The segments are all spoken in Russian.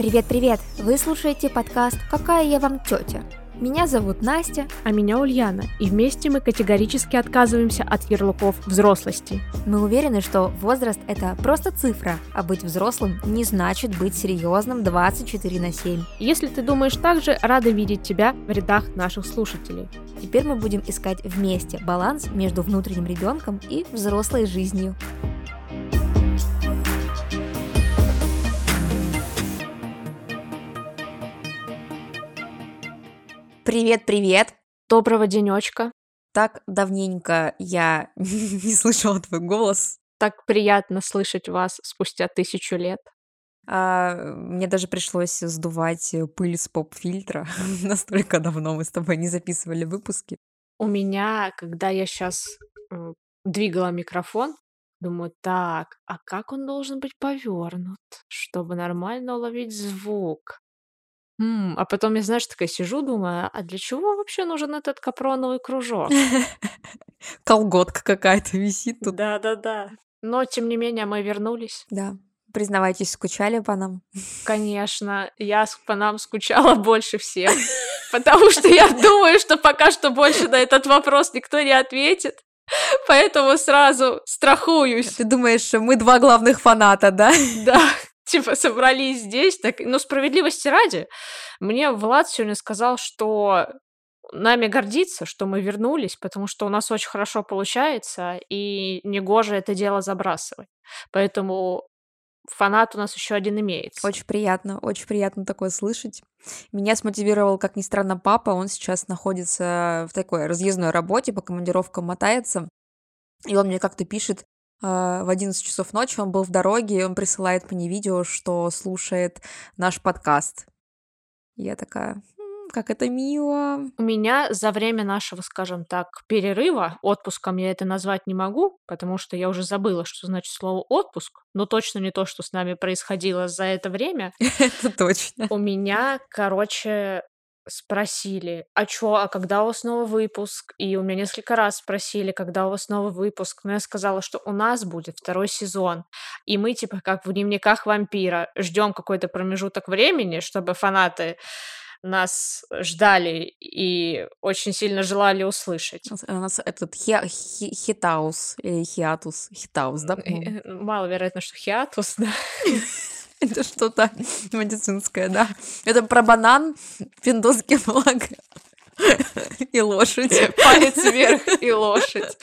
Привет-привет! Вы слушаете подкаст «Какая я вам тетя?». Меня зовут Настя. А меня Ульяна. И вместе мы категорически отказываемся от ярлыков взрослости. Мы уверены, что возраст – это просто цифра, а быть взрослым не значит быть серьезным 24 на 7. Если ты думаешь так же, рада видеть тебя в рядах наших слушателей. Теперь мы будем искать вместе баланс между внутренним ребенком и взрослой жизнью. Привет-привет! Доброго денечка. Так давненько я не слышала твой голос. Так приятно слышать вас спустя тысячу лет. А, мне даже пришлось сдувать пыль с поп-фильтра. Настолько давно мы с тобой не записывали выпуски. У меня, когда я сейчас двигала микрофон, думаю, так, а как он должен быть повернут, чтобы нормально уловить звук? М, а потом я, знаешь, такая сижу, думаю, а для чего вообще нужен этот капроновый кружок? Колготка какая-то висит тут. Да-да-да. Но, тем не менее, мы вернулись. Да. Признавайтесь, скучали по нам? Конечно, я по нам скучала больше всех, потому что я думаю, что пока что больше на этот вопрос никто не ответит. Поэтому сразу страхуюсь. Ты думаешь, мы два главных фаната, да? Да типа собрались здесь, так, но справедливости ради, мне Влад сегодня сказал, что нами гордится, что мы вернулись, потому что у нас очень хорошо получается, и негоже это дело забрасывать. Поэтому фанат у нас еще один имеется. Очень приятно, очень приятно такое слышать. Меня смотивировал, как ни странно, папа. Он сейчас находится в такой разъездной работе, по командировкам мотается. И он мне как-то пишет, в 11 часов ночи он был в дороге, и он присылает мне видео, что слушает наш подкаст. Я такая, как это мило. У меня за время нашего, скажем так, перерыва, отпуском я это назвать не могу, потому что я уже забыла, что значит слово отпуск, но точно не то, что с нами происходило за это время. Это точно. У меня, короче, спросили, а чё, а когда у вас новый выпуск? И у меня несколько раз спросили, когда у вас новый выпуск. Но я сказала, что у нас будет второй сезон. И мы, типа, как в дневниках вампира, ждем какой-то промежуток времени, чтобы фанаты нас ждали и очень сильно желали услышать. У нас этот хи хи хитаус или хиатус, хитаус, да? Маловероятно, что хиатус, да. Это что-то медицинское, да. Это про банан, пиндосский флаг и лошадь. Палец вверх и лошадь.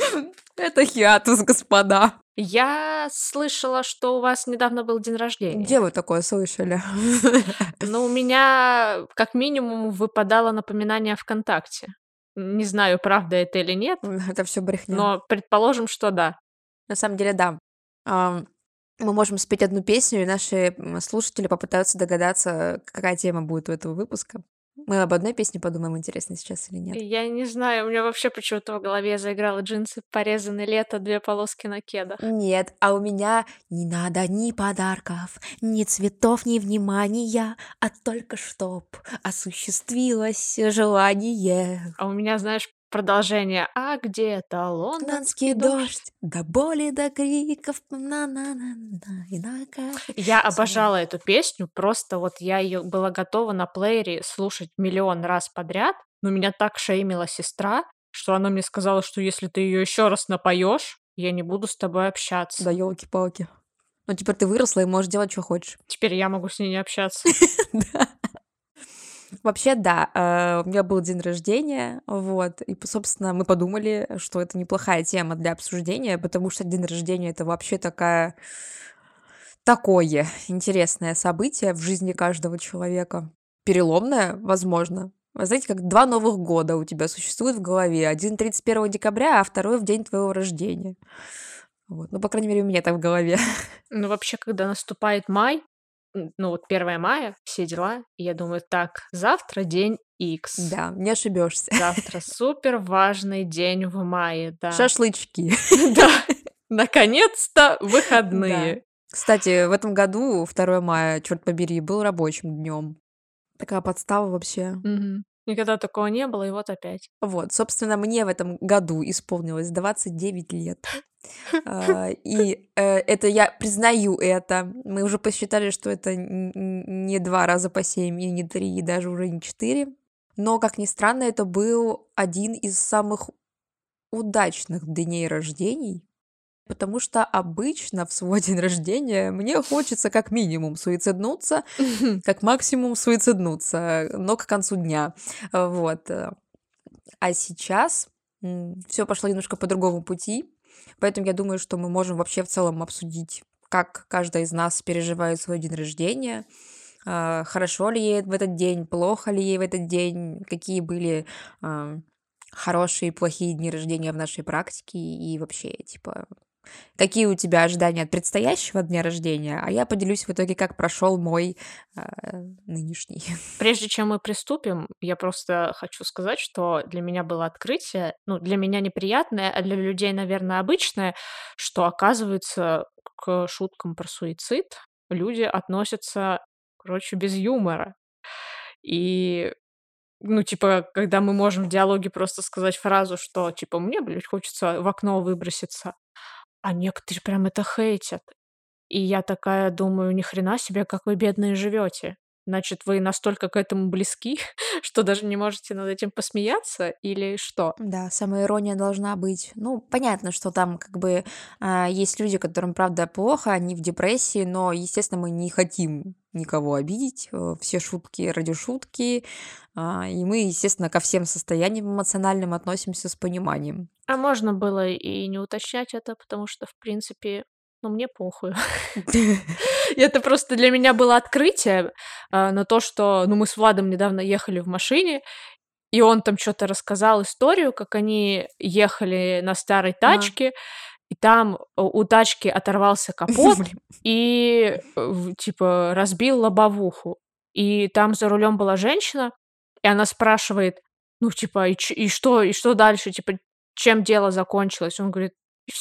Это хиатус, господа. Я слышала, что у вас недавно был день рождения. Где вы такое слышали? Ну, у меня как минимум выпадало напоминание ВКонтакте. Не знаю, правда это или нет. Это все брехня. Но предположим, что да. На самом деле, да мы можем спеть одну песню, и наши слушатели попытаются догадаться, какая тема будет у этого выпуска. Мы об одной песне подумаем, интересно сейчас или нет. Я не знаю, у меня вообще почему-то в голове заиграла джинсы порезаны лето, две полоски на кедах. Нет, а у меня не надо ни подарков, ни цветов, ни внимания, а только чтоб осуществилось желание. А у меня, знаешь, продолжение «А где-то лондонский дождь?» До боли, до криков на на на на Я обожала эту песню, просто вот я ее была готова на плеере слушать миллион раз подряд, но меня так шеймила сестра, что она мне сказала, что если ты ее еще раз напоешь, я не буду с тобой общаться. Да елки-палки. Ну, теперь ты выросла и можешь делать, что хочешь. Теперь я могу с ней не общаться. Да. Вообще, да, э, у меня был день рождения, вот, и, собственно, мы подумали, что это неплохая тема для обсуждения, потому что день рождения — это вообще такая такое интересное событие в жизни каждого человека. Переломное, возможно. Вы знаете, как два новых года у тебя существует в голове. Один 31 декабря, а второй в день твоего рождения. Вот. Ну, по крайней мере, у меня так в голове. Ну, вообще, когда наступает май, ну вот 1 мая, все дела. И я думаю, так, завтра день X. Да, не ошибешься. Завтра супер важный день в мае, да. Шашлычки. Да, наконец-то выходные. Кстати, в этом году 2 мая, черт побери, был рабочим днем. Такая подстава вообще. Никогда такого не было, и вот опять. Вот, собственно, мне в этом году исполнилось 29 лет. А, и, э, это я признаю это. Мы уже посчитали, что это не два раза по 7 и не 3, и даже уже не 4. Но, как ни странно, это был один из самых удачных дней рождений, потому что обычно в свой день рождения мне хочется как минимум суициднуться, как максимум суициднуться, но к концу дня. Вот. А сейчас все пошло немножко по другому пути, поэтому я думаю, что мы можем вообще в целом обсудить, как каждая из нас переживает свой день рождения, а, хорошо ли ей в этот день, плохо ли ей в этот день, какие были а, хорошие и плохие дни рождения в нашей практике и вообще, типа, какие у тебя ожидания от предстоящего дня рождения, а я поделюсь в итоге, как прошел мой э, нынешний. Прежде чем мы приступим, я просто хочу сказать, что для меня было открытие, ну, для меня неприятное, а для людей, наверное, обычное, что, оказывается, к шуткам про суицид люди относятся, короче, без юмора. И ну, типа, когда мы можем в диалоге просто сказать фразу, что, типа, мне, блядь, хочется в окно выброситься, а некоторые прям это хейтят. И я такая думаю: "Ни хрена себе, как вы, бедные, живете. Значит, вы настолько к этому близки, что даже не можете над этим посмеяться или что?" Да, самоирония должна быть. Ну, понятно, что там как бы, а, есть люди, которым правда плохо, они в депрессии, но, естественно, мы не хотим никого обидеть. Э, все шутки ради шутки. А, и мы, естественно, ко всем состояниям эмоциональным относимся с пониманием. А можно было и не уточнять это, потому что, в принципе, ну, мне похуй. Это просто для меня было открытие а, на то, что, ну, мы с Владом недавно ехали в машине, и он там что-то рассказал историю, как они ехали на старой тачке, и там у тачки оторвался капот и типа разбил лобовуху. И там за рулем была женщина, и она спрашивает, ну, типа, и, и что, и что дальше, типа, чем дело закончилось. Он говорит,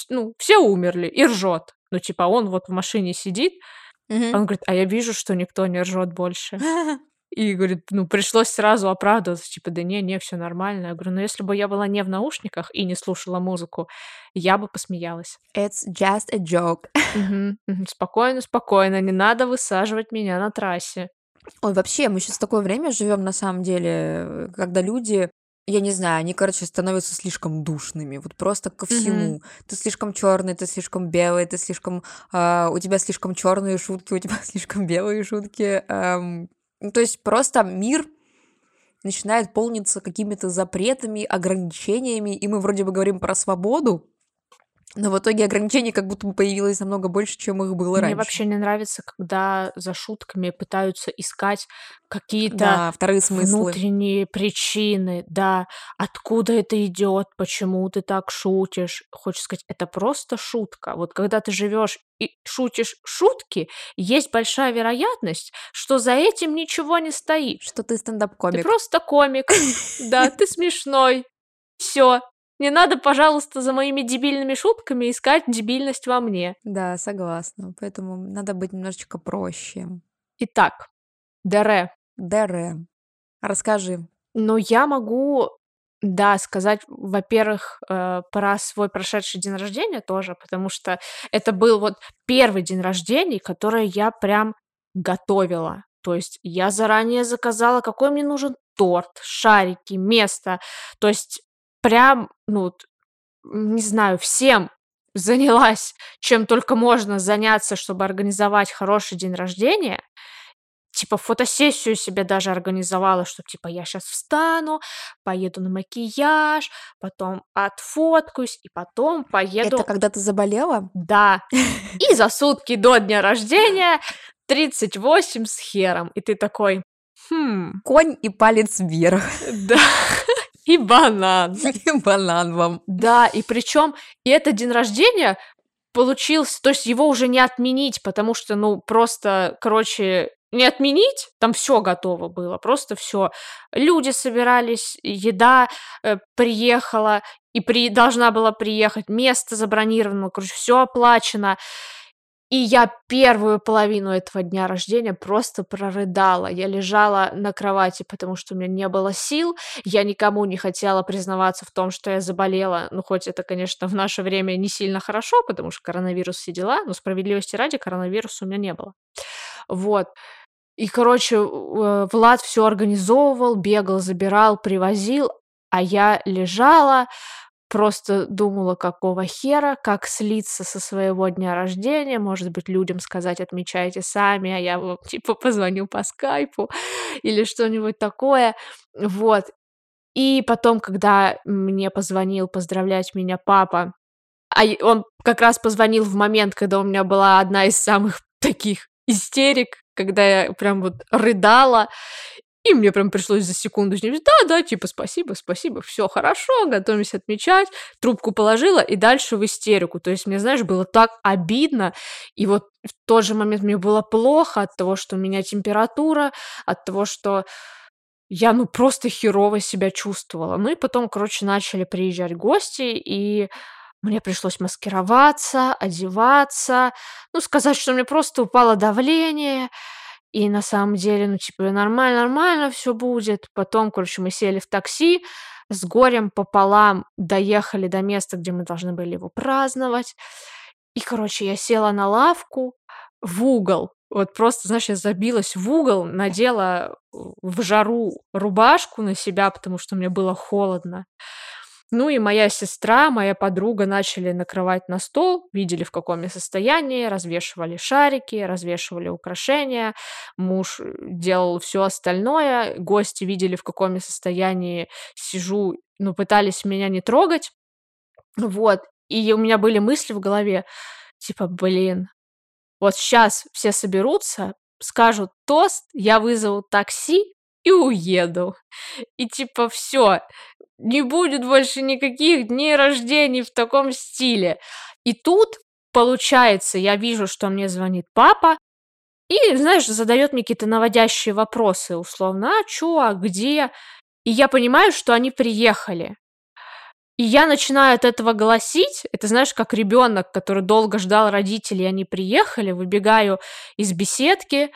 ну, все умерли, и ржет. Ну, типа, он вот в машине сидит, mm он говорит, а я вижу, что никто не ржет больше. И говорит, ну, пришлось сразу оправдываться, типа, да не, не, все нормально. Я говорю, ну, если бы я была не в наушниках и не слушала музыку, я бы посмеялась. It's just a joke. Спокойно, спокойно, не надо высаживать меня на трассе. Ой, вообще, мы сейчас в такое время живем, на самом деле, когда люди я не знаю, они, короче, становятся слишком душными, вот просто ко всему. Мгм. Ты слишком черный, ты слишком белый, ты слишком, а, у тебя слишком черные шутки, у тебя слишком белые шутки. ам. Ну, то есть просто мир начинает полниться какими-то запретами, ограничениями, и мы вроде бы говорим про свободу, но в итоге ограничений как будто бы появилось намного больше, чем их было Мне раньше. вообще не нравится, когда за шутками пытаются искать какие-то Да, вторые смыслы. внутренние причины, да, откуда это идет, почему ты так шутишь. Хочешь сказать, это просто шутка. Вот когда ты живешь и шутишь шутки, есть большая вероятность, что за этим ничего не стоит. Что ты Ты стендап-комик. просто комик. Да, ты смешной. Все. Не надо, пожалуйста, за моими дебильными шутками искать дебильность во мне. Да, согласна. Поэтому надо быть немножечко проще. Итак, Дере. Дере. Расскажи. Ну, я могу, да, сказать, во-первых, э, про свой прошедший день рождения тоже, потому что это был вот первый день рождения, который я прям готовила. То есть я заранее заказала, какой мне нужен торт, шарики, место. То есть прям, ну, не знаю, всем занялась, чем только можно заняться, чтобы организовать хороший день рождения. Типа фотосессию себе даже организовала, что типа я сейчас встану, поеду на макияж, потом отфоткаюсь и потом поеду... Это когда ты заболела? Да. И за сутки до дня рождения 38 с хером. И ты такой, хм... Конь и палец вверх. Да. И банан. И банан вам. Да, и причем и это день рождения получился, то есть его уже не отменить, потому что, ну, просто, короче, не отменить, там все готово было, просто все. Люди собирались, еда э, приехала и при, должна была приехать, место забронировано, короче, все оплачено. И я первую половину этого дня рождения просто прорыдала. Я лежала на кровати, потому что у меня не было сил. Я никому не хотела признаваться в том, что я заболела. Ну, хоть это, конечно, в наше время не сильно хорошо, потому что коронавирус все дела, но справедливости ради коронавируса у меня не было. Вот. И, короче, э, Влад все организовывал, бегал, забирал, привозил, а я лежала, Просто думала, какого хера, как слиться со своего дня рождения, может быть, людям сказать: "Отмечайте сами", а я вам, типа, позвоню по скайпу или что-нибудь такое. Вот. И потом, когда мне позвонил поздравлять меня папа, а он как раз позвонил в момент, когда у меня была одна из самых таких истерик, когда я прям вот рыдала, и мне прям пришлось за секунду с ним, да, да, типа, спасибо, спасибо, все хорошо, готовимся отмечать. Трубку положила и дальше в истерику. То есть мне, знаешь, было так обидно. И вот в тот же момент мне было плохо от того, что у меня температура, от того, что я, ну, просто херово себя чувствовала. Ну и потом, короче, начали приезжать гости, и мне пришлось маскироваться, одеваться, ну, сказать, что мне просто упало давление, и на самом деле, ну, типа, нормально, нормально все будет. Потом, короче, мы сели в такси, с горем пополам доехали до места, где мы должны были его праздновать. И, короче, я села на лавку в угол. Вот просто, знаешь, я забилась в угол, надела в жару рубашку на себя, потому что мне было холодно. Ну и моя сестра, моя подруга начали накрывать на стол, видели, в каком я состоянии, развешивали шарики, развешивали украшения, муж э, делал все остальное, гости видели, в каком я состоянии сижу, ну, пытались меня не трогать, вот, и у меня были мысли в голове, типа, блин, вот сейчас все соберутся, скажут тост, я вызову такси и уеду. И типа все, не будет больше никаких дней рождения в таком стиле. И тут, получается, я вижу, что мне звонит папа, и, знаешь, задает мне какие-то наводящие вопросы, условно, а чё, а где? И я понимаю, что они приехали. И я начинаю от этого голосить. Это, знаешь, как ребенок, который долго ждал родителей, они приехали, выбегаю из беседки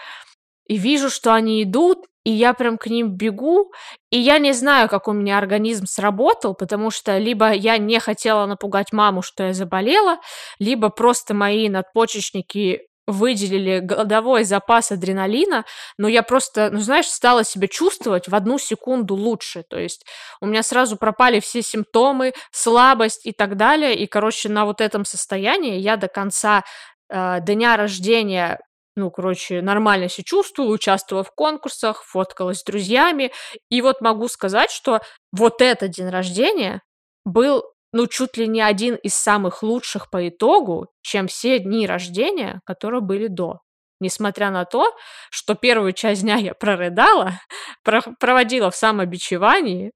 и вижу, что они идут, и я прям к ним бегу, и я не знаю, как у меня организм сработал, потому что либо я не хотела напугать маму, что я заболела, либо просто мои надпочечники выделили годовой запас адреналина, но я просто, ну знаешь, стала себя чувствовать в одну секунду лучше, то есть у меня сразу пропали все симптомы, слабость и так далее, и, короче, на вот этом состоянии я до конца э, дня рождения ну, короче, нормально себя чувствую, участвовала в конкурсах, фоткалась с друзьями. И вот могу сказать, что вот этот день рождения был, ну, чуть ли не один из самых лучших по итогу, чем все дни рождения, которые были до. Несмотря на то, что первую часть дня я прорыдала, проводила в самобичевании,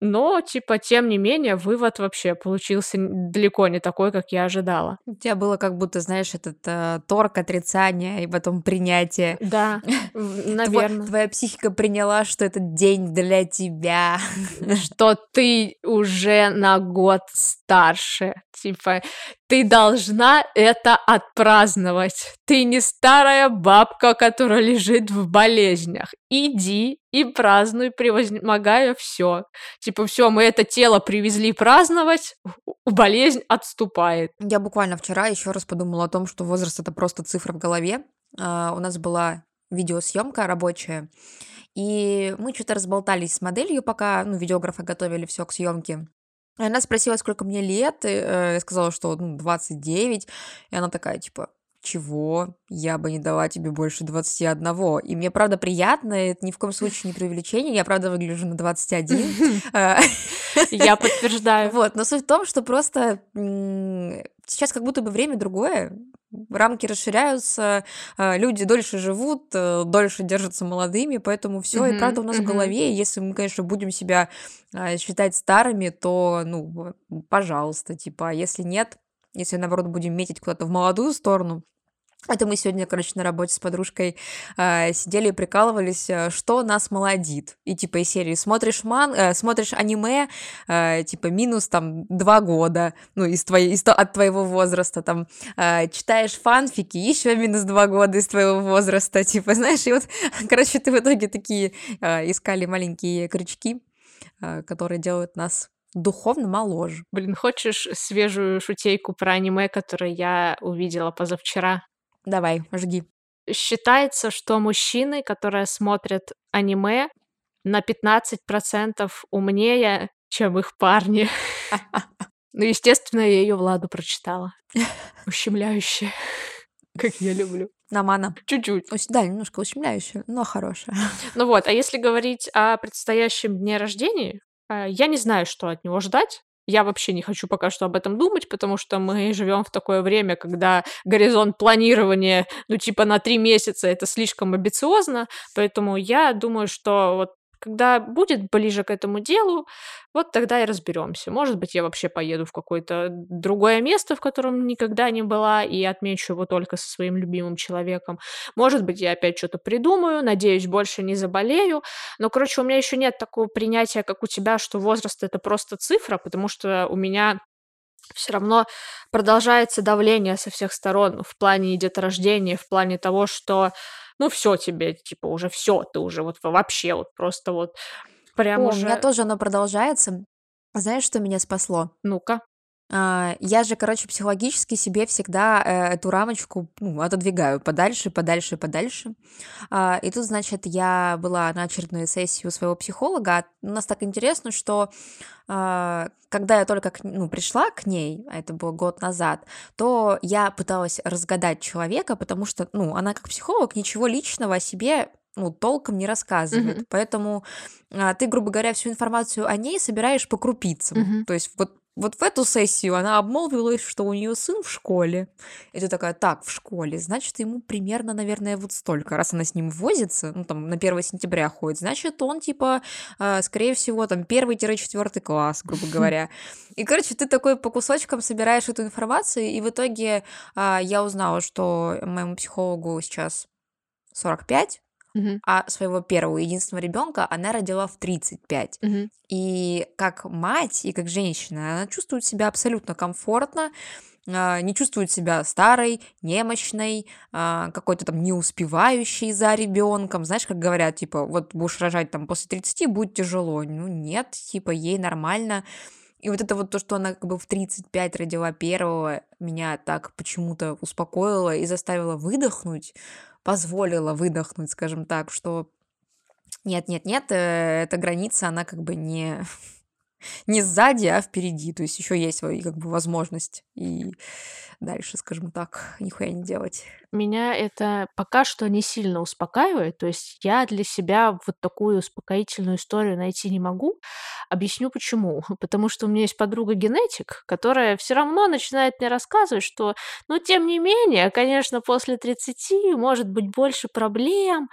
но, типа, тем не менее, вывод вообще получился далеко не такой, как я ожидала. У тебя было как будто, знаешь, этот э, торг отрицания и потом принятие. Да, наверное. Твоя психика приняла, что этот день для тебя. Что ты уже на год старше. Типа, ты должна это отпраздновать. Ты не старая бабка, которая лежит в болезнях. Иди и празднуй, превозмогая все. Типа, все, мы это тело привезли праздновать, болезнь отступает. Я буквально вчера еще раз подумала о том, что возраст это просто цифра в голове. Uh, у нас была видеосъемка рабочая, и мы что-то разболтались с моделью, пока ну, видеографы готовили все к съемке. Она спросила, сколько мне лет, и, э, я сказала, что ну, 29, и она такая, типа, чего? Я бы не дала тебе больше 21. И мне, правда, приятно, это ни в коем случае не преувеличение, я, правда, выгляжу на 21. Э, я подтверждаю. Вот, но суть в том, что просто сейчас как будто бы время другое, рамки расширяются, э, люди дольше живут, э, дольше держатся молодыми, поэтому все, и правда у нас в голове, если мы, конечно, будем себя считать старыми, то, ну, пожалуйста, типа, а если нет, если, наоборот, будем метить куда-то в молодую сторону, Это мы сегодня, короче, на работе с подружкой э, сидели и прикалывались, э, что нас молодит. И типа из серии смотришь ман, э, смотришь аниме, э, типа минус там два года, ну из твоей, из, от твоего возраста, там э, читаешь фанфики, еще минус два года из твоего возраста, типа знаешь, и вот, короче, ты в итоге такие э, искали маленькие крючки, э, которые делают нас духовно моложе. Блин, хочешь свежую шутейку про аниме, которую я увидела позавчера? Давай, жги. Считается, что мужчины, которые смотрят аниме, на 15% умнее, чем их парни. Ну, естественно, я ее Владу прочитала. Ущемляющая. Как я люблю. Намана. Чуть-чуть. Да, немножко ущемляющая, но хорошая. Ну вот, а если говорить о предстоящем дне рождения, э, я не знаю, что от него ждать. Я вообще не хочу пока что об этом думать, потому что мы живем в такое время, когда горизонт планирования, ну, типа на три месяца, это слишком амбициозно, поэтому я думаю, что вот когда будет ближе к этому делу, вот тогда и разберемся. Может быть, я вообще поеду в какое-то другое место, в котором никогда не была, и отмечу его только со своим любимым человеком. Может быть, я опять что-то придумаю, надеюсь, больше не заболею. Но, короче, у меня еще нет такого принятия, как у тебя, что возраст это просто цифра, потому что у меня все равно продолжается давление со всех сторон в плане деторождения, в плане того, что ну все тебе, типа уже все, ты уже вот вообще вот просто вот прям О, уже... у меня тоже оно продолжается. Знаешь, что меня спасло? Ну-ка. А, я же, короче, психологически себе всегда э, эту рамочку ну, отодвигаю подальше, подальше, подальше. А, и тут, значит, я была на очередной сессии у своего психолога. У нас так интересно, что а, когда я только к, ну, пришла к ней, а это было год назад, то я пыталась разгадать человека, потому что, ну, она как психолог ничего личного о себе ну, толком не рассказывает. Мгм. Поэтому а, ты, грубо говоря, всю информацию о ней собираешь по крупицам. Мгм. То есть вот вот в эту сессию она обмолвилась, что у нее сын в школе. И ты такая, так, в школе, значит, ему примерно, наверное, вот столько. Раз она с ним возится, ну, там, на 1 сентября ходит, значит, он, типа, э, скорее всего, там, 1-4 класс, грубо говоря. И, короче, ты такой по кусочкам собираешь эту информацию, и в итоге а, я узнала, что моему психологу сейчас 45, Мгм. а своего первого единственного ребенка она родила в 35. Мгм. И как мать, и как женщина, она чувствует себя абсолютно комфортно, а, не чувствует себя старой, немощной, а, какой-то там не успевающей за ребенком. Знаешь, как говорят, типа, вот будешь рожать там после 30, будет тяжело. Ну нет, типа, ей нормально. И вот это вот то, что она как бы в 35 родила первого, меня так почему-то успокоило и заставило выдохнуть, позволило выдохнуть, скажем так, что нет, нет, нет, э, эта граница, она как бы не, не сзади, а впереди. То есть еще есть как бы возможность и дальше, скажем так, нихуя не делать. Меня это пока что не сильно успокаивает. То есть я для себя вот такую успокоительную историю найти не могу. Объясню почему. Потому что у меня есть подруга-генетик, которая все равно начинает мне рассказывать, что, ну, тем не менее, конечно, после 30 может быть больше проблем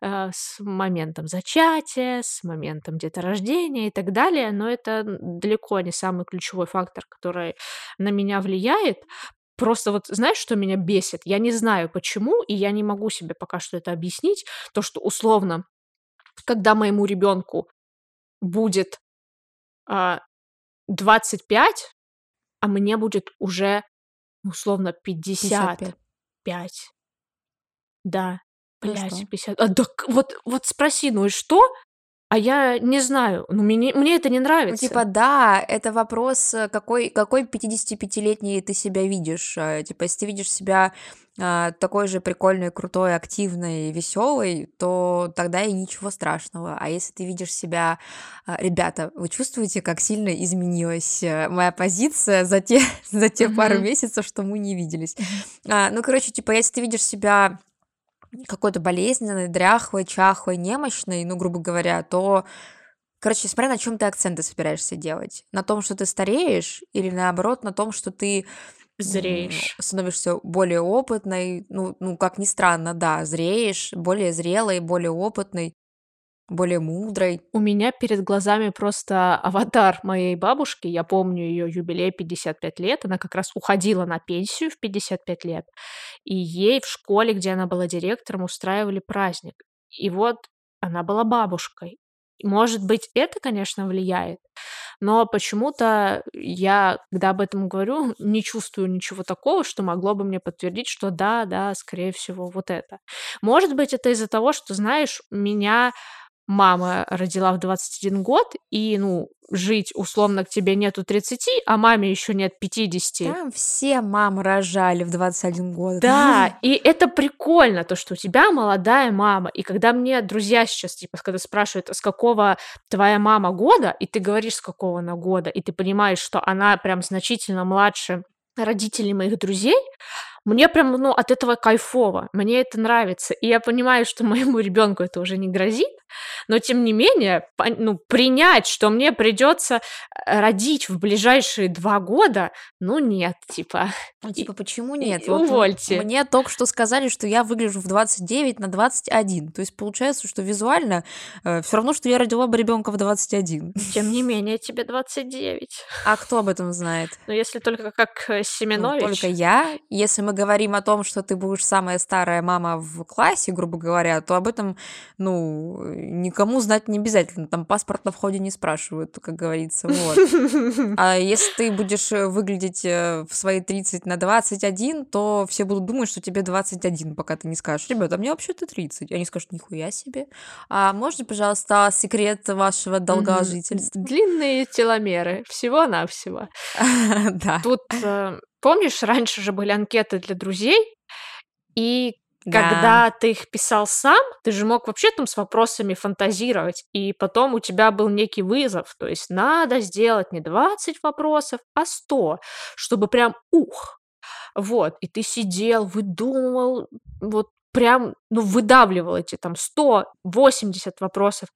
э, с моментом зачатия, с моментом деторождения и так далее, но это далеко не самый ключевой фактор, который на меня влияет. Просто вот знаешь, что меня бесит? Я не знаю почему, и я не могу себе пока что это объяснить. То, что условно, когда моему ребенку будет а, 25, а мне будет уже условно 55. 55. Да, Ну блядь, что? 50. А, да, вот, вот спроси, ну и что? А я не знаю, ну мне, мне это не Ну, нравится. типа, да, это вопрос, э, какой, какой 55-летний ты себя видишь. э, Типа, если ты видишь себя а, такой же прикольной, крутой, активной, веселой, то тогда и ничего страшного. А если ты видишь себя... а, Ребята, вы чувствуете, как сильно изменилась э, моя позиция за те, за те пару Мгм. месяцев, что мы не виделись? А, Ну, короче, типа, если ты видишь себя какой-то болезненной, дряхлой, чахлой, немощной, ну, грубо говоря, то, короче, смотря на чем ты акценты собираешься делать. На том, что ты стареешь, или наоборот, на том, что ты Зреешь. становишься более опытной, ну, ну, как ни странно, да, зреешь, более зрелой, более опытной. Более мудрой. У меня перед глазами просто аватар моей бабушки. Я помню ее юбилей 55 лет. Она как раз уходила на пенсию в 55 лет. И ей в школе, где она была директором, устраивали праздник. И вот она была бабушкой. Может быть, это, конечно, влияет, но почему-то я, когда об этом говорю, не чувствую ничего такого, что могло бы мне подтвердить, что да, да, скорее всего, вот это. Может быть, это из-за того, что, знаешь, меня мама родила в 21 год, и, ну, жить условно к тебе нету 30, а маме еще нет 50. Там все мамы рожали в 21 год. Да, и это прикольно, то, что у тебя молодая мама. И когда мне друзья сейчас, типа, когда спрашивают, с какого твоя мама года, и ты говоришь, с какого она года, и ты понимаешь, что она прям значительно младше родителей моих друзей, мне прям, ну, от этого кайфово, мне это нравится. И я понимаю, что моему ребенку это уже не грозит, но тем не менее, ну, принять, что мне придется э, родить в ближайшие два года, ну, нет, типа. Ну, типа, почему нет? Вот увольте. Мне только что сказали, что я выгляжу в 29 на 21. То есть получается, что визуально э, все равно, что я родила бы ребенка в 21. Тем не менее, тебе 29. А кто об этом знает? Ну, если только как э, Семенович. Ну, только я. Если мы мы говорим о том, что ты будешь самая старая мама в классе, грубо говоря, то об этом, ну, никому знать не обязательно. Там паспорт на входе не спрашивают, как говорится. Вот. А если ты будешь э, выглядеть э, в свои 30 на 21, то все будут думать, что тебе 21, пока ты не скажешь, ребята, а мне вообще-то 30. Они скажут, нихуя себе. А можно, пожалуйста, секрет вашего долгожительства? Длинные теломеры, всего-навсего. Да. Тут э, Помнишь, раньше же были анкеты для друзей, и да. когда ты их писал сам, ты же мог вообще там с вопросами фантазировать, и потом у тебя был некий вызов, то есть надо сделать не 20 вопросов, а 100, чтобы прям ух. Вот, и ты сидел, выдумывал, вот прям, ну, выдавливал эти там 180 вопросов,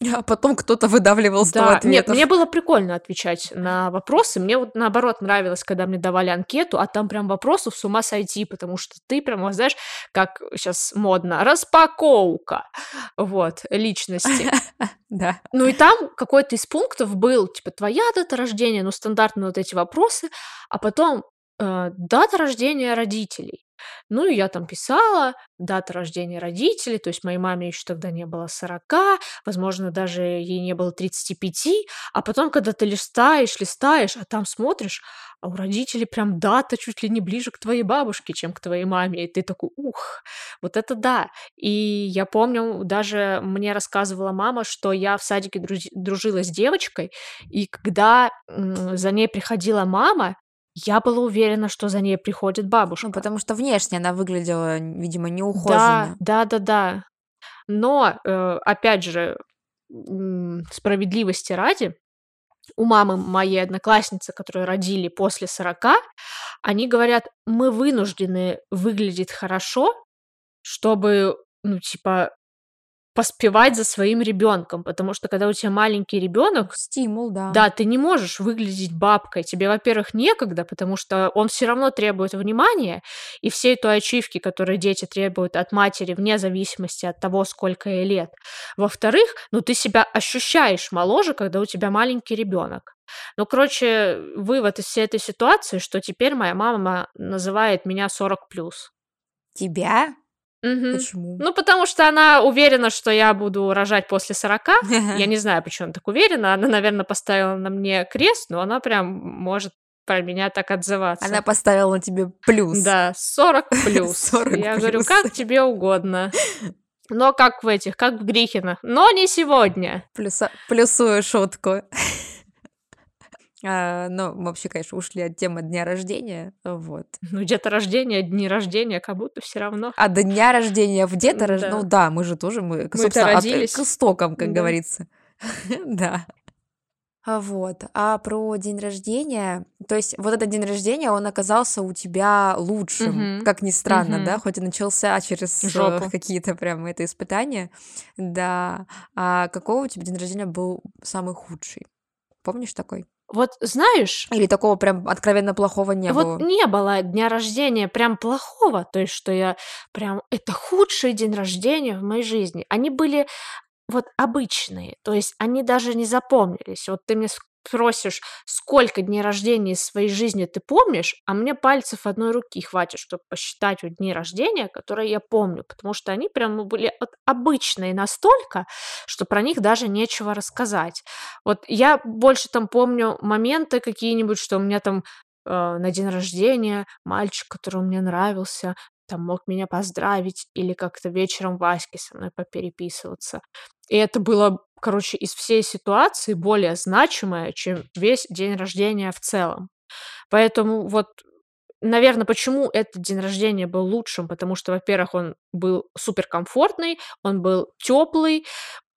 а потом кто-то выдавливал 100 да. ответов. Нет, мне было прикольно отвечать на вопросы. Мне вот наоборот нравилось, когда мне давали анкету, а там прям вопросов с ума сойти, потому что ты прям, знаешь, как сейчас модно, распаковка, вот, личности. Да. Ну и там какой-то из пунктов был, типа, твоя дата рождения, ну, стандартные вот эти вопросы, а потом э, дата рождения родителей. Ну, и я там писала дата рождения родителей, то есть моей маме еще тогда не было 40, возможно, даже ей не было 35, а потом, когда ты листаешь, листаешь, а там смотришь, а у родителей прям дата чуть ли не ближе к твоей бабушке, чем к твоей маме, и ты такой, ух, вот это да. И я помню, даже мне рассказывала мама, что я в садике дружила с девочкой, и когда за ней приходила мама, я была уверена, что за ней приходит бабушка. Ну, потому что внешне она выглядела, видимо, Да, неухоженно. да-да-да. Но, э, опять же, справедливости ради, у мамы моей одноклассницы, которые родили после 40, они говорят: "Мы вынуждены выглядеть хорошо, чтобы, ну, типа, поспевать за своим ребенком, потому что когда у тебя маленький ребенок, Стимул, да. да, ты не можешь выглядеть бабкой. Тебе, во-первых, некогда, потому что он все равно требует внимания, и всей той ачивки, которые дети требуют от матери, вне зависимости от того, сколько ей лет. Во-вторых, ну ты себя ощущаешь моложе, когда у тебя маленький ребенок. Ну, короче, вывод из всей этой ситуации, что теперь моя мама называет меня 40 плюс. Тебя? Мгм. Почему? Ну, потому что она уверена, что я буду рожать после 40. Я не знаю, почему она так уверена. Она, наверное, поставила на мне крест, но она прям может про меня так отзываться. Она поставила на тебе плюс. Да, 40 плюс. 40 Я говорю, плюс. как тебе угодно. Но как в этих, как в Грихинах. Но не сегодня. Плюса- плюсую шутку. А, ну, мы вообще, конечно, ушли от темы дня рождения, вот. Ну, где-то рождения, дни рождения, как будто все равно. А до дня рождения в дето рождения, Да. ну да, мы же тоже, мы, Мы-то собственно, от- родились. к истокам, как Да. говорится. Да. А Вот. А про день рождения, то есть вот этот день рождения, он оказался у тебя лучшим, Мгм. как ни странно, да, Мгм. хоть и начался через э, Жопу. какие-то прям это испытания, да. А какого у тебя день рождения был самый худший? Помнишь такой? Вот знаешь, Или такого прям откровенно плохого не вот было? не было дня рождения прям плохого, то есть что я прям это худший день рождения в моей жизни. Они были вот обычные, то есть они даже не запомнились. Вот ты мне спросишь, сколько дней рождения из своей жизни ты помнишь, а мне пальцев одной руки хватит, чтобы посчитать вот дни рождения, которые я помню, потому что они прям ну, были вот обычные настолько, что про них даже нечего рассказать. Вот я больше там помню моменты какие-нибудь, что у меня там э, на день рождения мальчик, который мне нравился, там мог меня поздравить или как-то вечером Ваське со мной попереписываться. И это было, короче, из всей ситуации более значимое, чем весь день рождения в целом. Поэтому вот, наверное, почему этот день рождения был лучшим, потому что, во-первых, он был суперкомфортный, он был теплый,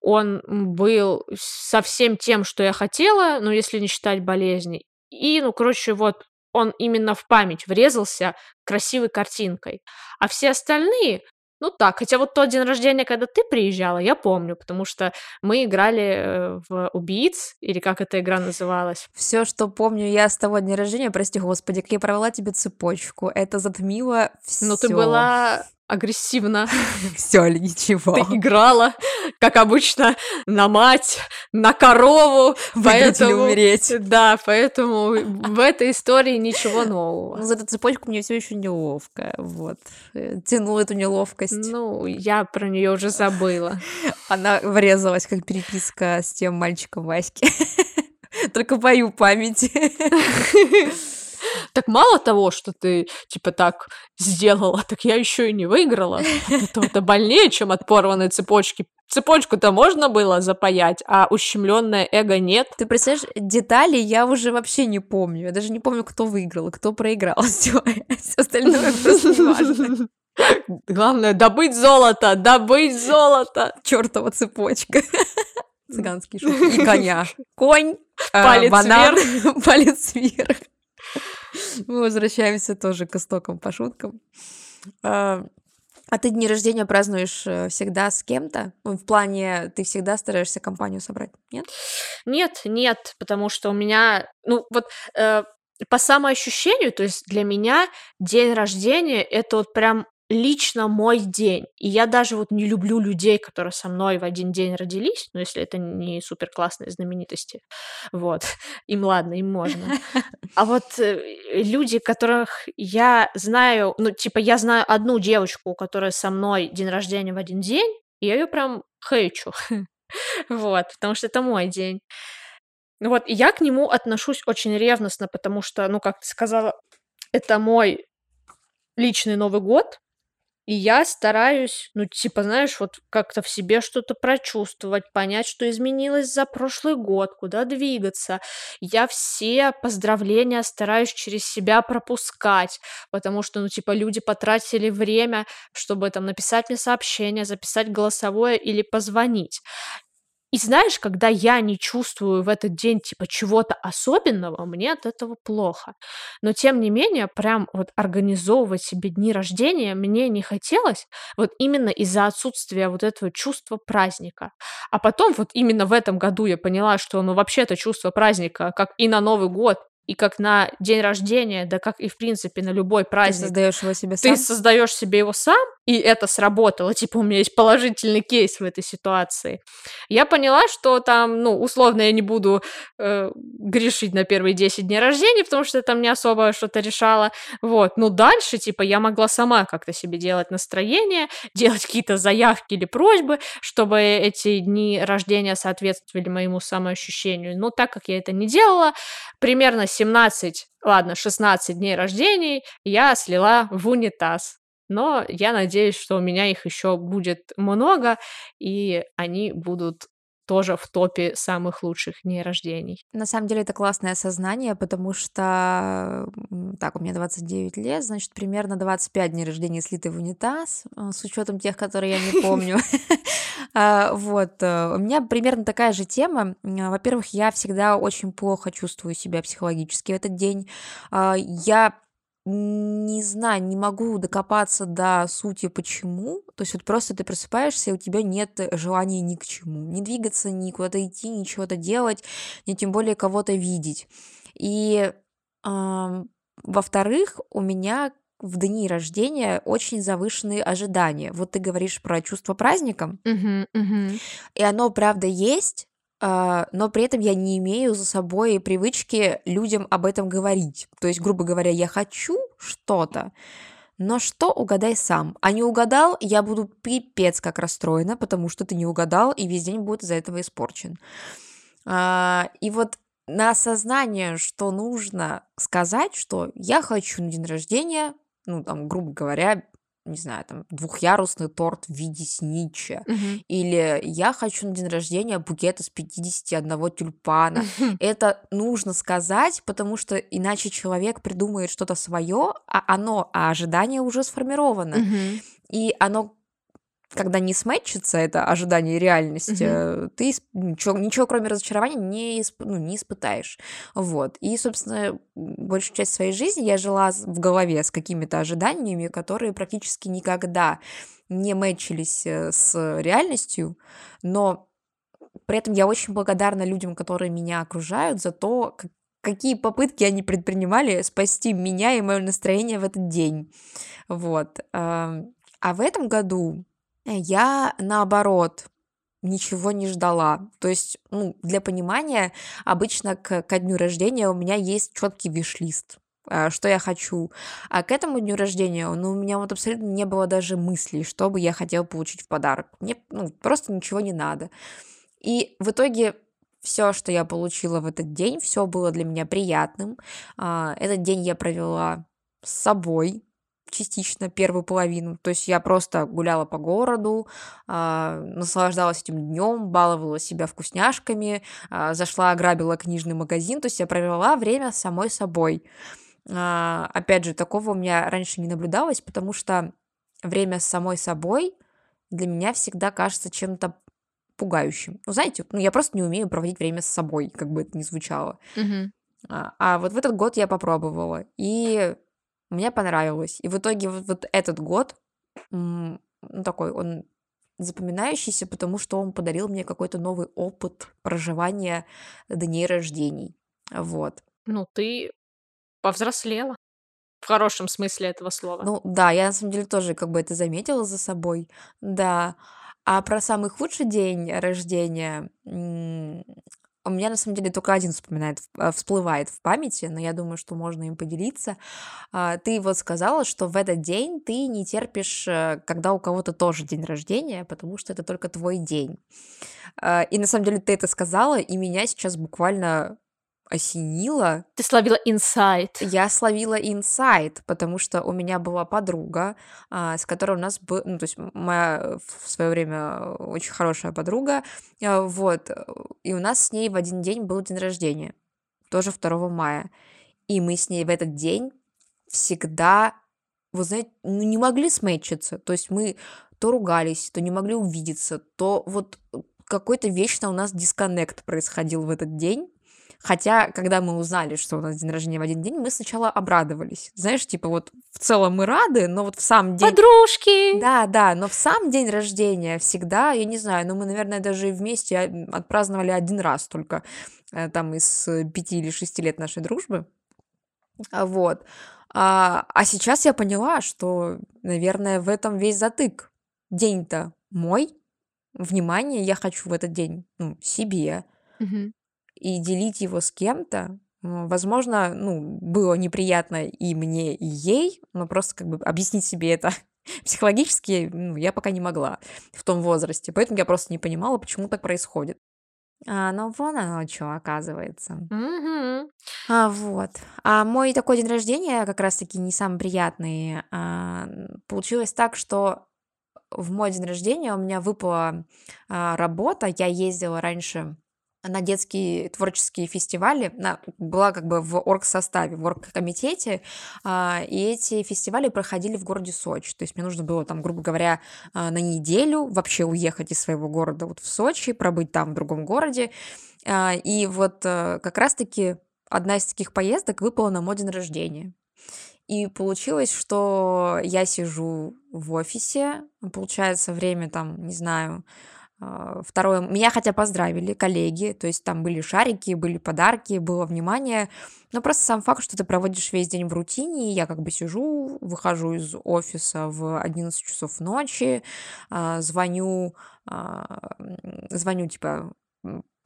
он был со всем тем, что я хотела, ну, если не считать болезни. И, ну, короче, вот он именно в память врезался красивой картинкой. А все остальные, ну так, хотя вот тот день рождения, когда ты приезжала, я помню, потому что мы играли э, в убийц, или как эта игра называлась. Все, что помню я с того дня рождения, прости господи, как я провела тебе цепочку, это затмило все. Ну ты была агрессивно. Все ли ничего. Ты играла, как обычно, на мать, на корову. поэтому... умереть. Да, поэтому в этой истории ничего нового. Ну, за эту цепочку мне все еще неловко. Вот. Тянула эту неловкость. Ну, я про нее уже забыла. Она врезалась, как переписка с тем мальчиком Васьки. Только в мою память. Так мало того, что ты, типа, так сделала, так я еще и не выиграла. Это, больнее, чем от порванной цепочки. Цепочку-то можно было запаять, а ущемленное эго нет. Ты представляешь, детали я уже вообще не помню. Я даже не помню, кто выиграл, кто проиграл. Все, остальное просто не важно. Главное добыть золото, добыть золото. Чертова цепочка. Цыганский шут. И коня. Конь, палец э, банан, вверх. палец вверх. Мы возвращаемся тоже к истокам по шуткам. А, а ты дни рождения празднуешь э, всегда с кем-то? Ну, в плане, ты всегда стараешься компанию собрать, нет? Нет, нет, потому что у меня, ну вот э, по самоощущению, то есть для меня день рождения это вот прям лично мой день. И я даже вот не люблю людей, которые со мной в один день родились, ну, если это не супер классные знаменитости. Вот. Им ладно, им можно. А вот э, люди, которых я знаю, ну, типа, я знаю одну девочку, которая со мной день рождения в один день, и я ее прям хейчу. Вот, потому что это мой день. Вот, и я к нему отношусь очень ревностно, потому что, ну, как ты сказала, это мой личный Новый год, и я стараюсь, ну, типа, знаешь, вот как-то в себе что-то прочувствовать, понять, что изменилось за прошлый год, куда двигаться. Я все поздравления стараюсь через себя пропускать, потому что, ну, типа, люди потратили время, чтобы там написать мне сообщение, записать голосовое или позвонить. И знаешь, когда я не чувствую в этот день типа чего-то особенного, мне от этого плохо. Но тем не менее, прям вот организовывать себе дни рождения мне не хотелось, вот именно из-за отсутствия вот этого чувства праздника. А потом вот именно в этом году я поняла, что ну вообще-то чувство праздника, как и на Новый год, и как на день рождения, да как и в принципе на любой праздник. Ты создаешь его себе сам. Ты создаешь себе его сам, и это сработало. Типа у меня есть положительный кейс в этой ситуации. Я поняла, что там, ну, условно, я не буду э, грешить на первые 10 дней рождения, потому что я там не особо что-то решала. Вот. Но дальше, типа, я могла сама как-то себе делать настроение, делать какие-то заявки или просьбы, чтобы эти дни рождения соответствовали моему самоощущению. Но так как я это не делала, примерно 17, ладно, 16 дней рождений я слила в унитаз. Но я надеюсь, что у меня их еще будет много, и они будут тоже в топе самых лучших дней рождений. На самом деле это классное осознание, потому что, так, у меня 29 лет, значит, примерно 25 дней рождения слиты в унитаз, э, с учетом тех, которые я не помню. А, вот, э, у меня примерно такая же тема. Во-первых, я всегда очень плохо чувствую себя психологически в этот день. А, я не знаю, не могу докопаться до сути почему. То есть вот просто ты просыпаешься, и у тебя нет желания ни к чему. Не двигаться, ни куда-то идти, ничего-то делать, ни тем более кого-то видеть. И, во-вторых, у меня в дни рождения очень завышенные ожидания. Вот ты говоришь про чувство праздника, Мгм, мгм. и оно правда есть, но при этом я не имею за собой привычки людям об этом говорить. То есть, грубо говоря, я хочу что-то, но что угадай сам. А не угадал, я буду пипец как расстроена, потому что ты не угадал, и весь день будет из-за этого испорчен. А, и вот на осознание, что нужно сказать, что я хочу на день рождения, ну, там, грубо говоря, не знаю, там, двухъярусный торт в виде снича, Мгм. или я хочу на день рождения букет из 51 тюльпана. Это нужно сказать, потому что иначе человек придумает что-то свое, а оно, а ожидание уже сформировано. И оно, когда не сметчится, это ожидание и реальность, Мгм. э, ты ничего, ничего кроме разочарования не, исп- ну, не испытаешь. Вот. И, собственно, большую часть своей жизни я жила в голове с какими-то ожиданиями, которые практически никогда не мэчились э, с реальностью, но при этом я очень благодарна людям, которые меня окружают, за то, как- какие попытки они предпринимали спасти меня и мое настроение в этот день. Вот. ам, А в этом году я, наоборот, ничего не ждала. То есть, ну, для понимания, обычно к, ко дню рождения у меня есть четкий виш-лист а, что я хочу. А к этому дню рождения, ну, у меня вот абсолютно не было даже мыслей, что бы я хотела получить в подарок. Мне ну, просто ничего не надо. И в итоге все, что я получила в этот день, все было для меня приятным. А, Этот день я провела с собой частично первую половину. То есть я просто гуляла по городу, а, наслаждалась этим днем, баловала себя вкусняшками, а, зашла, ограбила книжный магазин. То есть я провела время самой собой. А, Опять же, такого у меня раньше не наблюдалось, потому что время с самой собой для меня всегда кажется чем-то пугающим. Ну, знаете, ну, я просто не умею проводить время с собой, как бы это ни звучало. Мгм. А, а вот в этот год я попробовала, и мне понравилось. И в итоге вот, вот этот год, ну, такой, он запоминающийся, потому что он подарил мне какой-то новый опыт проживания дней рождений. Вот. Ну, ты повзрослела. В хорошем смысле этого слова. Ну да, я на самом деле тоже как бы это заметила за собой, да. А про самый худший день рождения, у меня на самом деле только один вспоминает, а, всплывает в памяти, но я думаю, что можно им поделиться. А, Ты вот сказала, что в этот день ты не терпишь, э, когда у кого-то тоже день рождения, потому что это только твой день. А, И на самом деле ты это сказала, и меня сейчас буквально осенило, Ты словила инсайт. я словила инсайт, потому что у меня была подруга, а, с которой у нас был, ну, то есть моя в свое время очень хорошая подруга, а, вот, э, и у нас с ней в один день был день рождения, тоже 2 мая, и мы с ней в этот день всегда, вы знаете, ну, не могли сметчиться, то есть мы то ругались, то не могли увидеться, то вот какой-то вечно у нас дисконнект происходил в этот день, Хотя, когда мы узнали, что у нас день рождения в один день, мы сначала обрадовались. Знаешь, типа вот в целом мы рады, но вот в сам день... Подружки! Да, да, но в сам день рождения всегда, я не знаю, ну мы, наверное, даже вместе а, отпраздновали один раз только, э, там из э, пяти или шести лет нашей дружбы. А, Вот. А, а сейчас я поняла, что, наверное, в этом весь затык. День-то мой, внимание я хочу в этот день ну, себе, Мгм. И делить его с кем-то, возможно, ну, было неприятно и мне, и ей, но просто как бы объяснить себе это психологически, ну, я пока не могла в том возрасте, поэтому я просто не понимала, почему так происходит. А, ну, вон оно что, оказывается. Мгм. А, вот. А мой такой день рождения, как раз-таки не самый приятный, а, получилось так, что в мой день рождения у меня выпала а, работа. Я ездила раньше на детские творческие фестивали, на, была как бы в оргсоставе, в оргкомитете, а, и эти фестивали проходили в городе Сочи. То есть мне нужно было там, грубо говоря, а, на неделю вообще уехать из своего города вот в Сочи, пробыть там в другом городе. А, и вот э, как раз-таки одна из таких поездок выпала на мой день рождения. И получилось, что я сижу в офисе, получается время там, не знаю, второе, меня хотя поздравили коллеги, то есть там были шарики, были подарки, было внимание, но просто сам факт, что ты проводишь весь день в рутине, я как бы сижу, выхожу из офиса в 11 часов ночи, а, звоню, а, звоню типа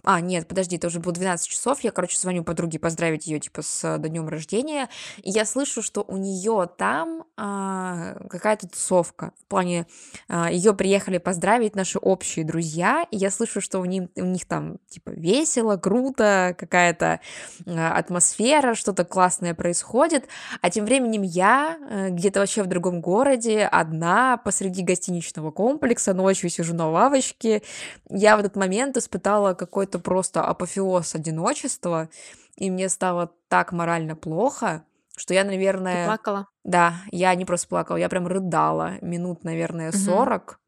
а, нет, подожди, это уже было 12 часов. Я, короче, звоню подруге поздравить ее, типа, с днем рождения. И я слышу, что у нее там а, какая-то тусовка. В плане, а, ее приехали поздравить наши общие друзья. И я слышу, что у них, у них там, типа, весело, круто, какая-то а, атмосфера, что-то классное происходит. А тем временем я а, где-то вообще в другом городе, одна, посреди гостиничного комплекса, ночью сижу на лавочке. Я в этот момент испытала какой-то это просто апофеоз одиночества, и мне стало так морально плохо, что я, наверное... Ты плакала? Да, я не просто плакала, я прям рыдала минут, наверное, 40.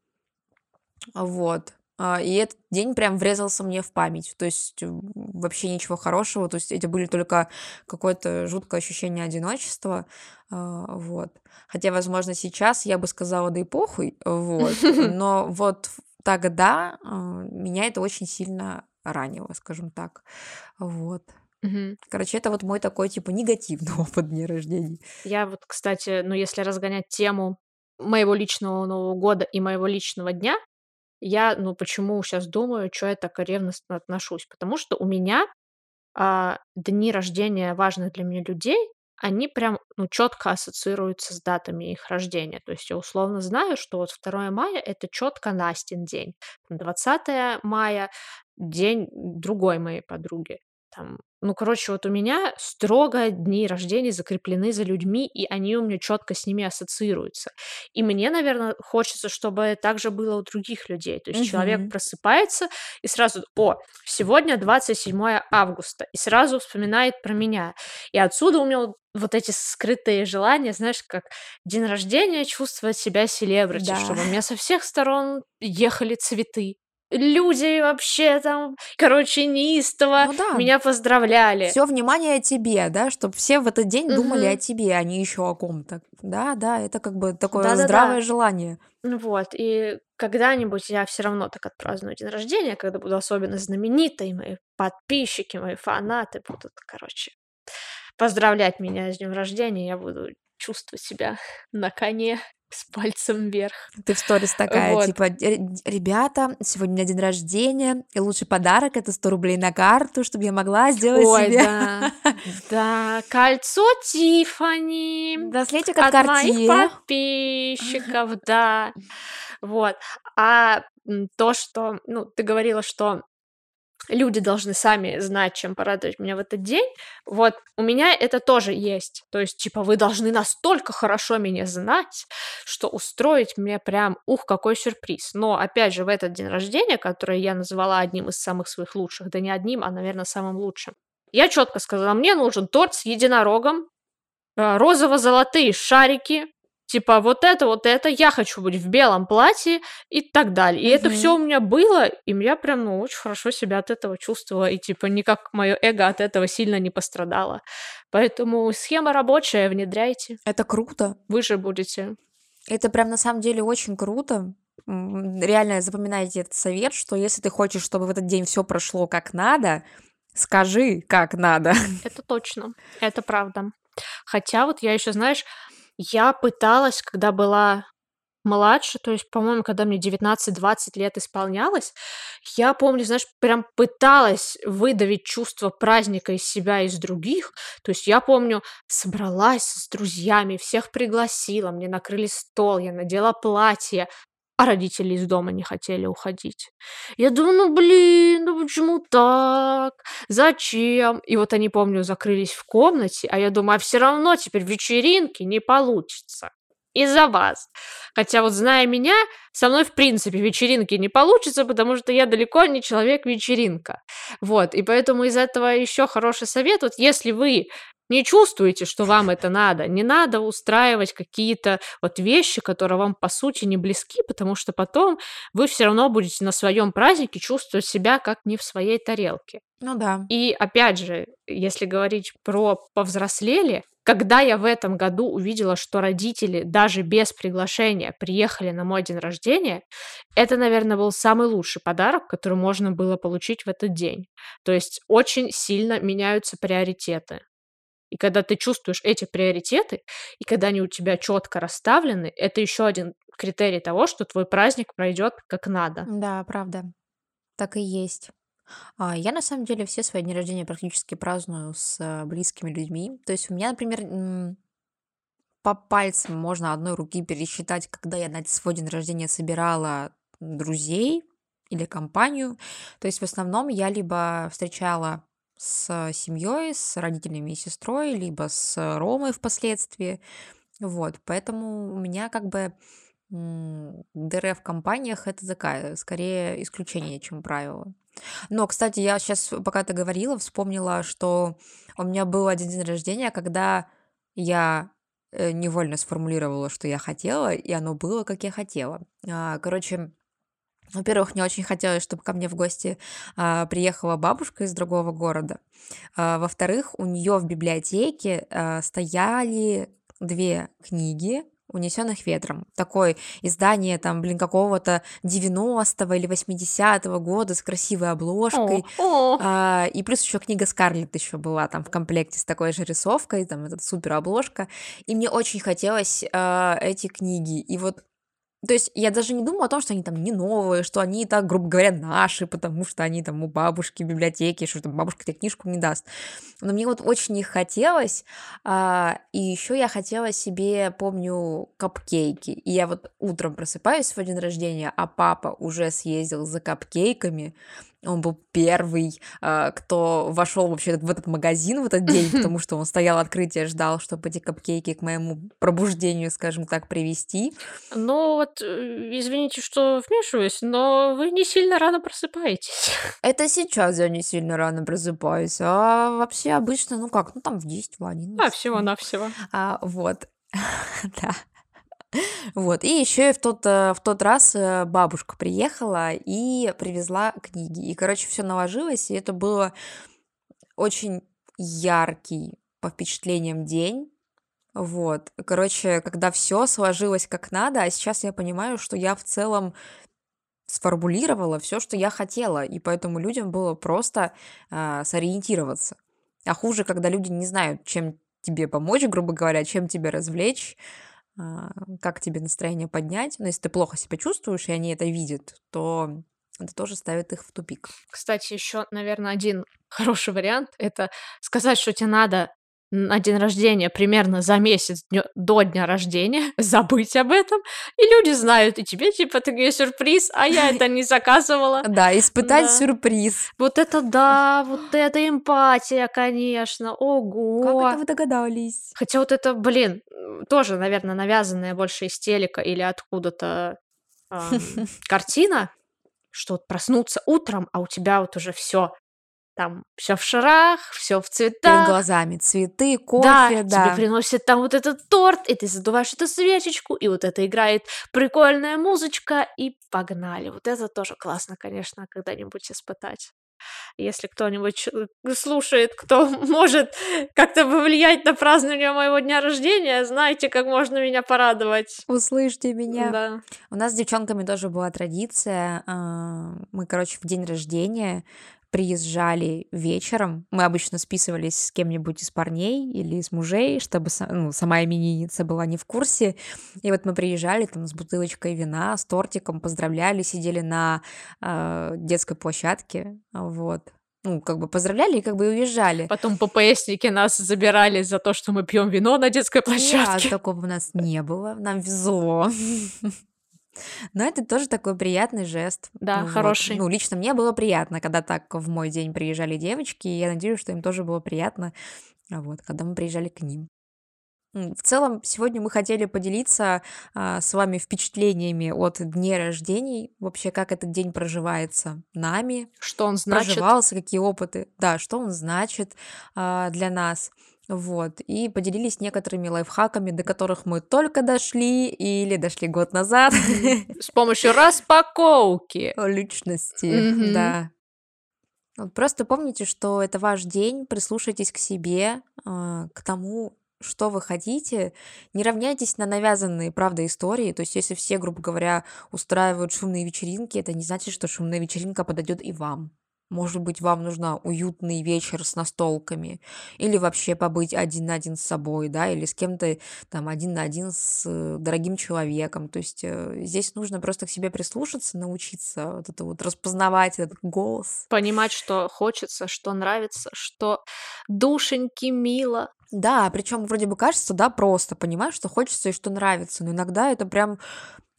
Угу. Вот. А, и этот день прям врезался мне в память. То есть вообще ничего хорошего. То есть это были только какое-то жуткое ощущение одиночества. А, вот. Хотя, возможно, сейчас я бы сказала, да и похуй. Вот. Но вот тогда а, меня это очень сильно ранило, скажем так. Вот. Мгм. Короче, это вот мой такой, типа, негативный опыт дня рождения. Я вот, кстати, ну, если разгонять тему моего личного Нового года и моего личного дня, я, ну, почему сейчас думаю, что я так ревностно отношусь? Потому что у меня а, дни рождения важных для меня людей, они прям, ну, четко ассоциируются с датами их рождения. То есть я условно знаю, что вот 2 мая- это четко Настин день, 20 мая день другой моей подруги. Там, ну, короче, вот у меня строго дни рождения закреплены за людьми, и они у меня четко с ними ассоциируются. И мне, наверное, хочется, чтобы так же было у других людей. То есть человек просыпается и сразу, о, сегодня 27 августа, и сразу вспоминает про меня. И отсюда у меня вот эти скрытые желания, знаешь, как день рождения чувствовать себя селебрити, Да. чтобы у меня со всех сторон ехали цветы люди вообще там, короче, неистово Ну да. меня поздравляли. Все внимание тебе, да, чтобы все в этот день думали о тебе, а не еще о ком-то. Да, да, это как бы такое Да-да-да. здравое желание. Ну вот, и когда-нибудь я все равно так отпраздную день рождения, когда буду особенно знаменитой, мои подписчики, мои фанаты будут, короче, поздравлять меня с днем рождения, я буду чувствовать себя на коне с пальцем вверх. Ты в сторис такая, Вот. типа, «Ре- ребята, сегодня день рождения, и лучший подарок это 100 рублей на карту, чтобы я могла сделать Ой, себе да, да, кольцо Тифани. браслетик от От моих подписчиков, да. Вот. А то, что, ну, ты говорила, что люди должны сами знать, чем порадовать меня в этот день. Вот у меня это тоже есть. То есть, типа, вы должны настолько хорошо меня знать, что устроить мне прям, ух, какой сюрприз. Но, опять же, в этот день рождения, который я назвала одним из самых своих лучших, да не одним, а, наверное, самым лучшим, я четко сказала, мне нужен торт с единорогом, а, розово-золотые шарики, типа вот это, вот это, я хочу быть в белом платье и так далее. И это Мгм. все у меня было, и я прям, ну, очень хорошо себя от этого чувствовала, и типа никак мое эго от этого сильно не пострадало. Поэтому схема рабочая, внедряйте, Это круто. вы же будете. Это прям на самом деле очень круто. Реально запоминайте этот совет, что если ты хочешь, чтобы в этот день все прошло как надо, скажи, как надо. Это точно, это правда. Хотя вот я еще, знаешь, я пыталась, когда была младше, то есть, по-моему, когда мне 19-20 лет исполнялось, я помню, знаешь, прям пыталась выдавить чувство праздника из себя и из других. То есть я помню, собралась с друзьями, всех пригласила, мне накрыли стол, я надела платье, а родители из дома не хотели уходить. Я думаю, ну блин, ну почему так? Зачем? И вот они, помню, закрылись в комнате, а я думаю, а все равно теперь вечеринки не получится. Из-за вас. Хотя вот зная меня, со мной в принципе вечеринки не получится, потому что я далеко не человек-вечеринка. Вот, и поэтому из этого еще хороший совет. Вот если вы не чувствуете, что вам это надо, не надо устраивать какие-то вот вещи, которые вам по сути не близки, потому что потом вы все равно будете на своем празднике чувствовать себя как не в своей тарелке. Ну да. И опять же, если говорить про повзрослели, когда я в этом году увидела, что родители даже без приглашения приехали на мой день рождения, это, наверное, был самый лучший подарок, который можно было получить в этот день. То есть очень сильно меняются приоритеты. И когда ты чувствуешь эти приоритеты, и когда они у тебя четко расставлены, это еще один критерий того, что твой праздник пройдет как надо. Да, правда. Так и есть. А, я на самом деле все свои дни рождения практически праздную с э, близкими людьми. То есть у меня, например, по пальцам можно одной руки пересчитать, когда я на свой день рождения собирала друзей или компанию. То есть в основном я либо встречала с семьей, с родителями и сестрой, либо с Ромой впоследствии. Вот, поэтому у меня как бы ДР в компаниях это такая, скорее исключение, чем правило. Но, кстати, я сейчас, пока ты говорила, вспомнила, что у меня был один день рождения, когда я э, невольно сформулировала, что я хотела, и оно было, как я хотела. А, короче, во-первых, мне очень хотелось, чтобы ко мне в гости а, приехала бабушка из другого города. А, во-вторых, у нее в библиотеке а, стояли две книги унесенных ветром. Такое издание там, блин, какого-то 90-го или 80-го года с красивой обложкой. О, о. А, и плюс еще книга Скарлетт еще была там в комплекте с такой же рисовкой, там эта супер обложка. И мне очень хотелось а, эти книги. И вот то есть я даже не думаю о том, что они там не новые, что они так, грубо говоря, наши, потому что они там у бабушки в библиотеке, что там бабушка тебе книжку не даст. Но мне вот очень их хотелось, а, и еще я хотела себе, помню, капкейки. И я вот утром просыпаюсь в день рождения, а папа уже съездил за капкейками, он был первый, а, кто вошел вообще в этот магазин в этот день, потому что он стоял открытие, ждал, чтобы эти капкейки к моему пробуждению, скажем так, привести. Ну вот, э, извините, что вмешиваюсь, но вы не сильно рано просыпаетесь. Это сейчас я не сильно рано просыпаюсь, а вообще обычно, ну как, ну там в 10, в 11. А, всего-навсего. А, вот, да. Вот, и еще и в тот, э, в тот раз э, бабушка приехала и привезла книги. И, короче, все наложилось, и это было очень яркий по впечатлениям день. Вот, короче, когда все сложилось как надо, а сейчас я понимаю, что я в целом сформулировала все, что я хотела, и поэтому людям было просто а, сориентироваться. А хуже, когда люди не знают, чем тебе помочь, грубо говоря, чем тебя развлечь, а, как тебе настроение поднять. Но если ты плохо себя чувствуешь, и они это видят, то это тоже ставит их в тупик. Кстати, еще, наверное, один хороший вариант это сказать, что тебе надо на день рождения примерно за месяц днё до дня рождения, забыть об этом, и люди знают, и тебе типа такой сюрприз, а я это не заказывала. Да, испытать Да. сюрприз. Вот это да, вот это эмпатия, конечно, Как ого. это вы догадались? Хотя вот это, блин, тоже, наверное, навязанная больше из телека или откуда-то ам, картина, что вот проснуться утром, а у тебя вот уже все там все в шарах, все в Перед цветах, глазами цветы, да, кофе, тебе да. приносят там вот этот торт, и ты задуваешь эту свечечку, и вот это играет прикольная музычка, и погнали. Вот это тоже классно, конечно, когда-нибудь испытать. Если кто-нибудь э, слушает, кто может как-то повлиять на празднование моего дня рождения, знаете, как можно меня порадовать. Услышьте меня. Да. У нас с девчонками тоже была традиция. а, Мы, короче, в день рождения приезжали вечером. Мы обычно списывались с кем-нибудь из парней или из мужей, чтобы ну, сама именинница была не в курсе. И вот мы приезжали там с бутылочкой вина, с тортиком, поздравляли, сидели на а, детской площадке. Вот. Ну, как бы поздравляли и как бы и уезжали. Потом ППСники нас забирали за то, что мы пьем вино на детской Нет, площадке. такого у нас не было. Нам везло. Но это тоже такой приятный жест. Да, Вот. хороший. Ну, лично мне было приятно, когда так в мой день приезжали девочки, и я надеюсь, что им тоже было приятно, а вот, когда мы приезжали к ним. В целом, сегодня мы хотели поделиться а, с вами впечатлениями от дней рождений, вообще, как этот день проживается нами, Что он значит? проживался, какие опыты, да, что он значит а, для нас. Вот, и поделились некоторыми лайфхаками, до которых мы только дошли или дошли год назад. С помощью распаковки. Личности, Мгм. да. Вот просто помните, что это ваш день, прислушайтесь к себе, а, к тому, что вы хотите. Не равняйтесь на навязанные, правда, истории. То есть, если все, грубо говоря, устраивают шумные вечеринки, это не значит, что шумная вечеринка подойдет и вам. Может быть, вам нужна уютный вечер с настолками, или вообще побыть один на один с собой, да, или с кем-то там один на один с э, дорогим человеком. То есть э, здесь нужно просто к себе прислушаться, научиться вот это вот распознавать этот голос. Понимать, что хочется, что нравится, что душеньки мило. Да, причем вроде бы кажется, да, просто понимаешь, что хочется и что нравится, но иногда это прям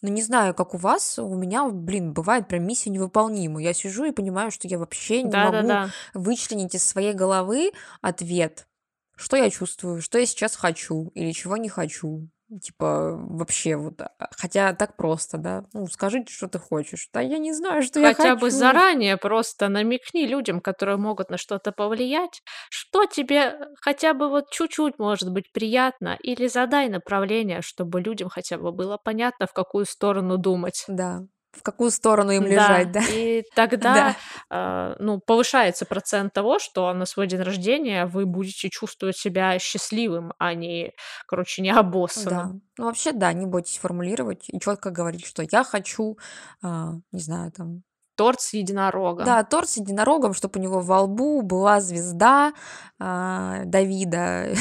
ну, не знаю, как у вас, у меня, блин, бывает прям миссия невыполнима. Я сижу и понимаю, что я вообще не могу Да-да-да. вычленить из своей головы ответ, что я чувствую, что я сейчас хочу или чего не хочу. Типа, вообще вот, а, хотя так просто, да. Ну, скажите, что ты хочешь. Да я не знаю, что я Хотя бы хочу. заранее просто намекни людям, которые могут на что-то повлиять, что тебе э, хотя бы вот чуть-чуть может быть приятно, или задай направление, чтобы людям хотя бы было понятно, в какую сторону думать. Да. В какую сторону им Да, лежать, да? и тогда, Да. а, ну, повышается процент того, что на свой день рождения вы будете чувствовать себя счастливым, а не, короче, не Да. обоссанным. Ну, вообще, да, не бойтесь формулировать и четко говорить, что я хочу, а, не знаю, там, Торт с единорогом. да, торт с единорогом, чтобы у него во лбу была звезда а, Давида.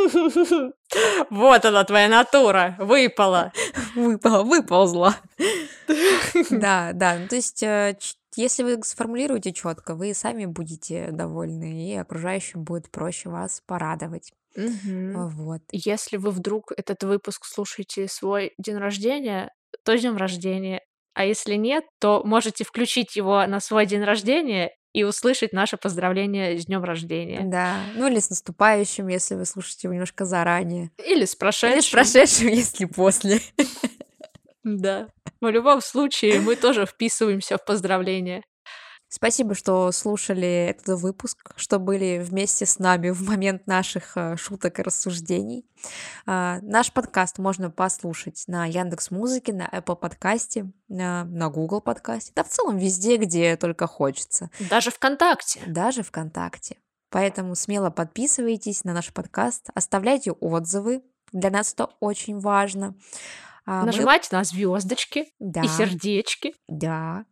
Вот она, твоя натура, выпала. Выпала, выползла. Да, да. Ну, то есть, э, если вы сформулируете четко, вы сами будете довольны, и окружающим будет проще вас порадовать. Мгм. Вот. Если вы вдруг этот выпуск слушаете свой день рождения, то днем рождения. А если нет, то можете включить его на свой день рождения и услышать наше поздравление с днем рождения. Да. Ну или с наступающим, если вы слушаете его немножко заранее. Или с Или с прошедшим. прошедшим, если после. Да. В любом случае, мы тоже вписываемся в поздравления. Спасибо, что слушали этот выпуск, что были вместе с нами в момент наших э, шуток и рассуждений. А, Наш подкаст можно послушать на Яндекс Музыке, на Apple подкасте, на Google подкасте, да в целом везде, где только хочется, Даже ВКонтакте. даже ВКонтакте. Поэтому смело подписывайтесь на наш подкаст, оставляйте отзывы, для нас это очень важно. А, мы- Нажимайте на звездочки Да. и сердечки. Да.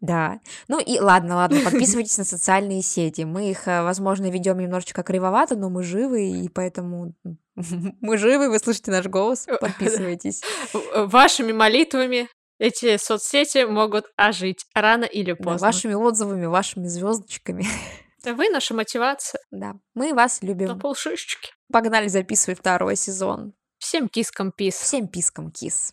Да. Ну и ладно, ладно, подписывайтесь на социальные сети. Мы их, э, возможно, ведем немножечко кривовато, но мы живы, и поэтому мы живы, вы слышите наш голос, подписывайтесь. Вашими молитвами эти соцсети могут ожить рано или Да, поздно. вашими отзывами, вашими звездочками. Вы наша мотивация Да, мы вас на любим. полшишечки. Погнали записывать второй сезон. Всем кискам пис. Всем пискам кис.